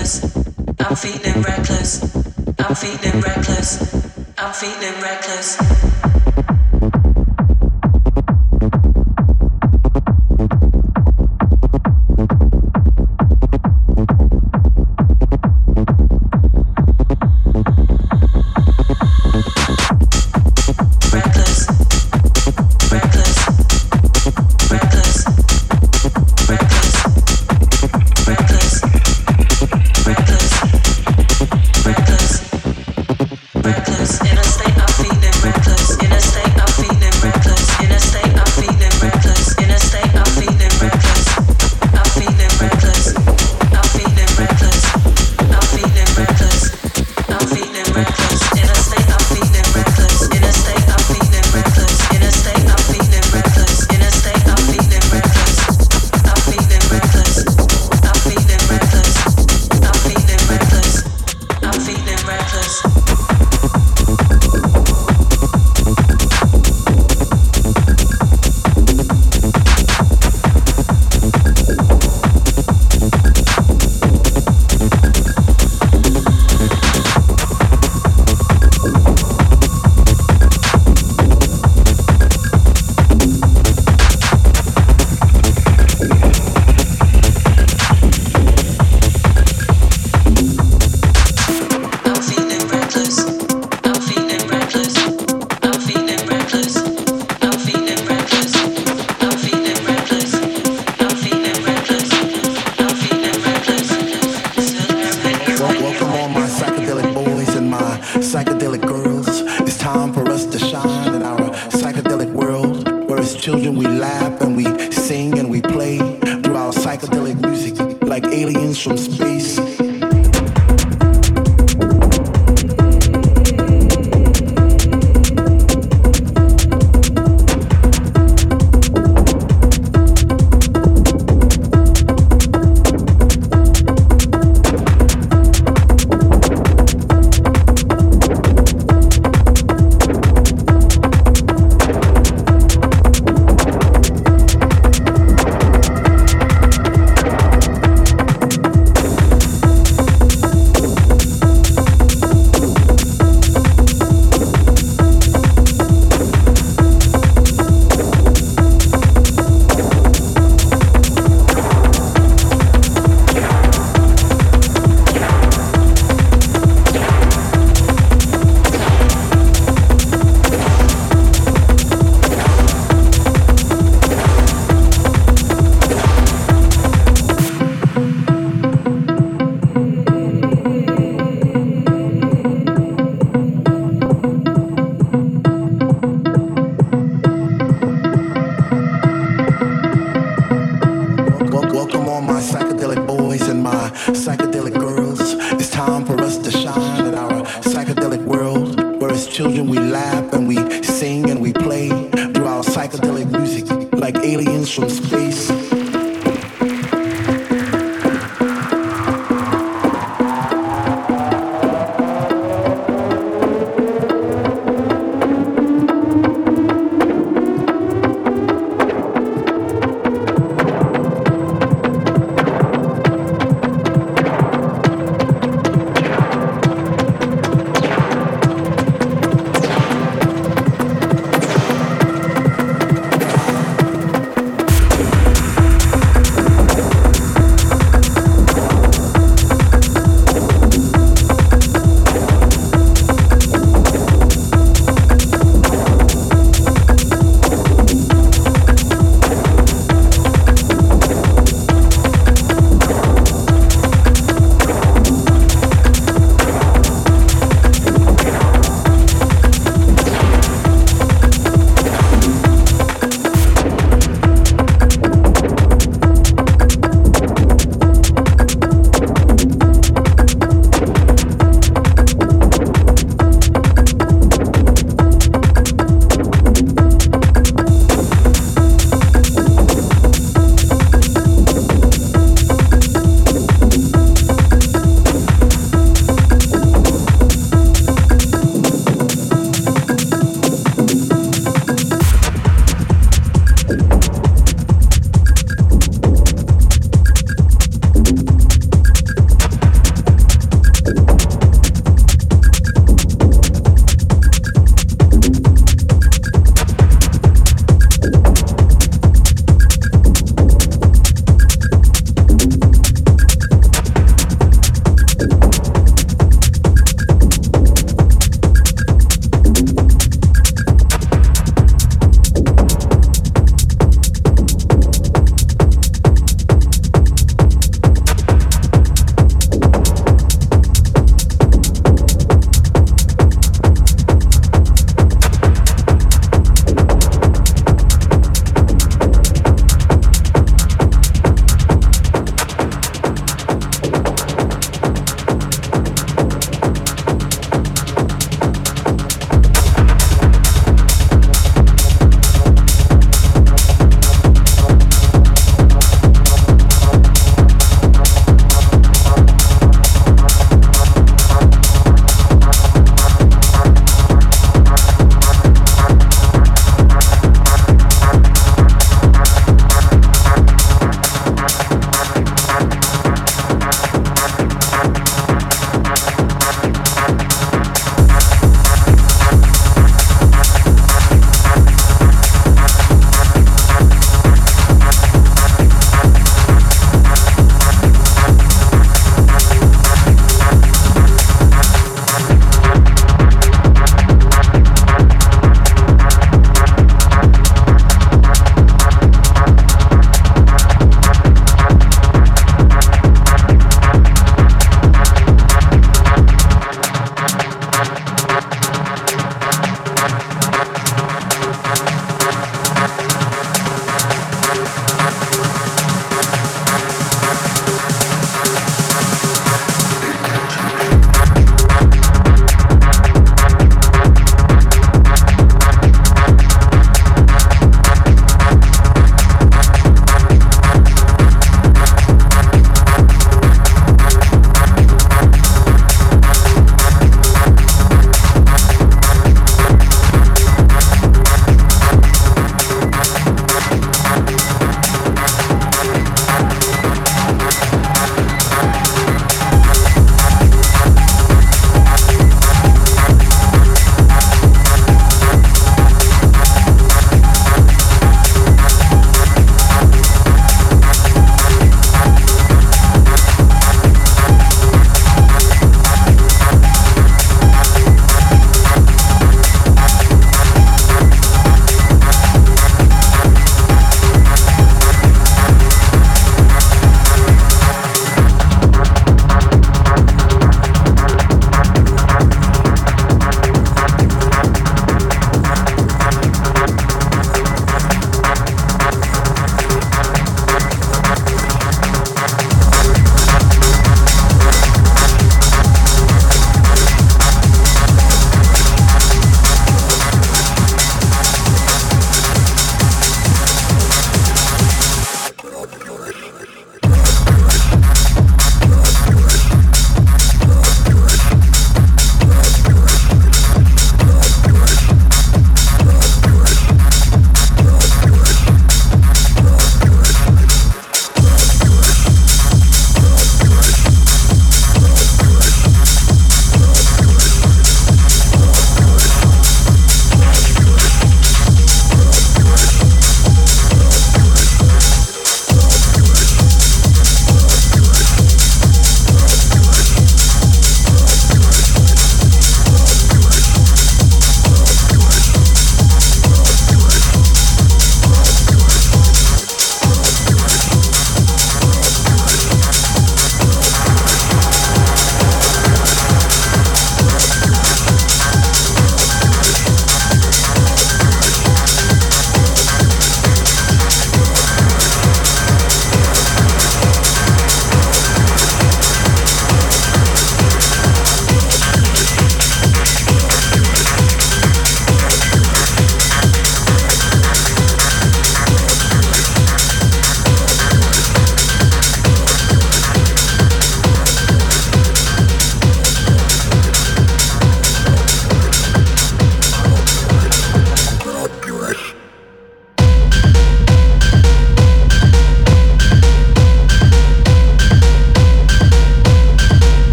reckless. I'm feeling reckless. I'm feeling reckless. I'm feeling reckless. As children, we laugh and we sing and we play through our psychedelic music like aliens from space.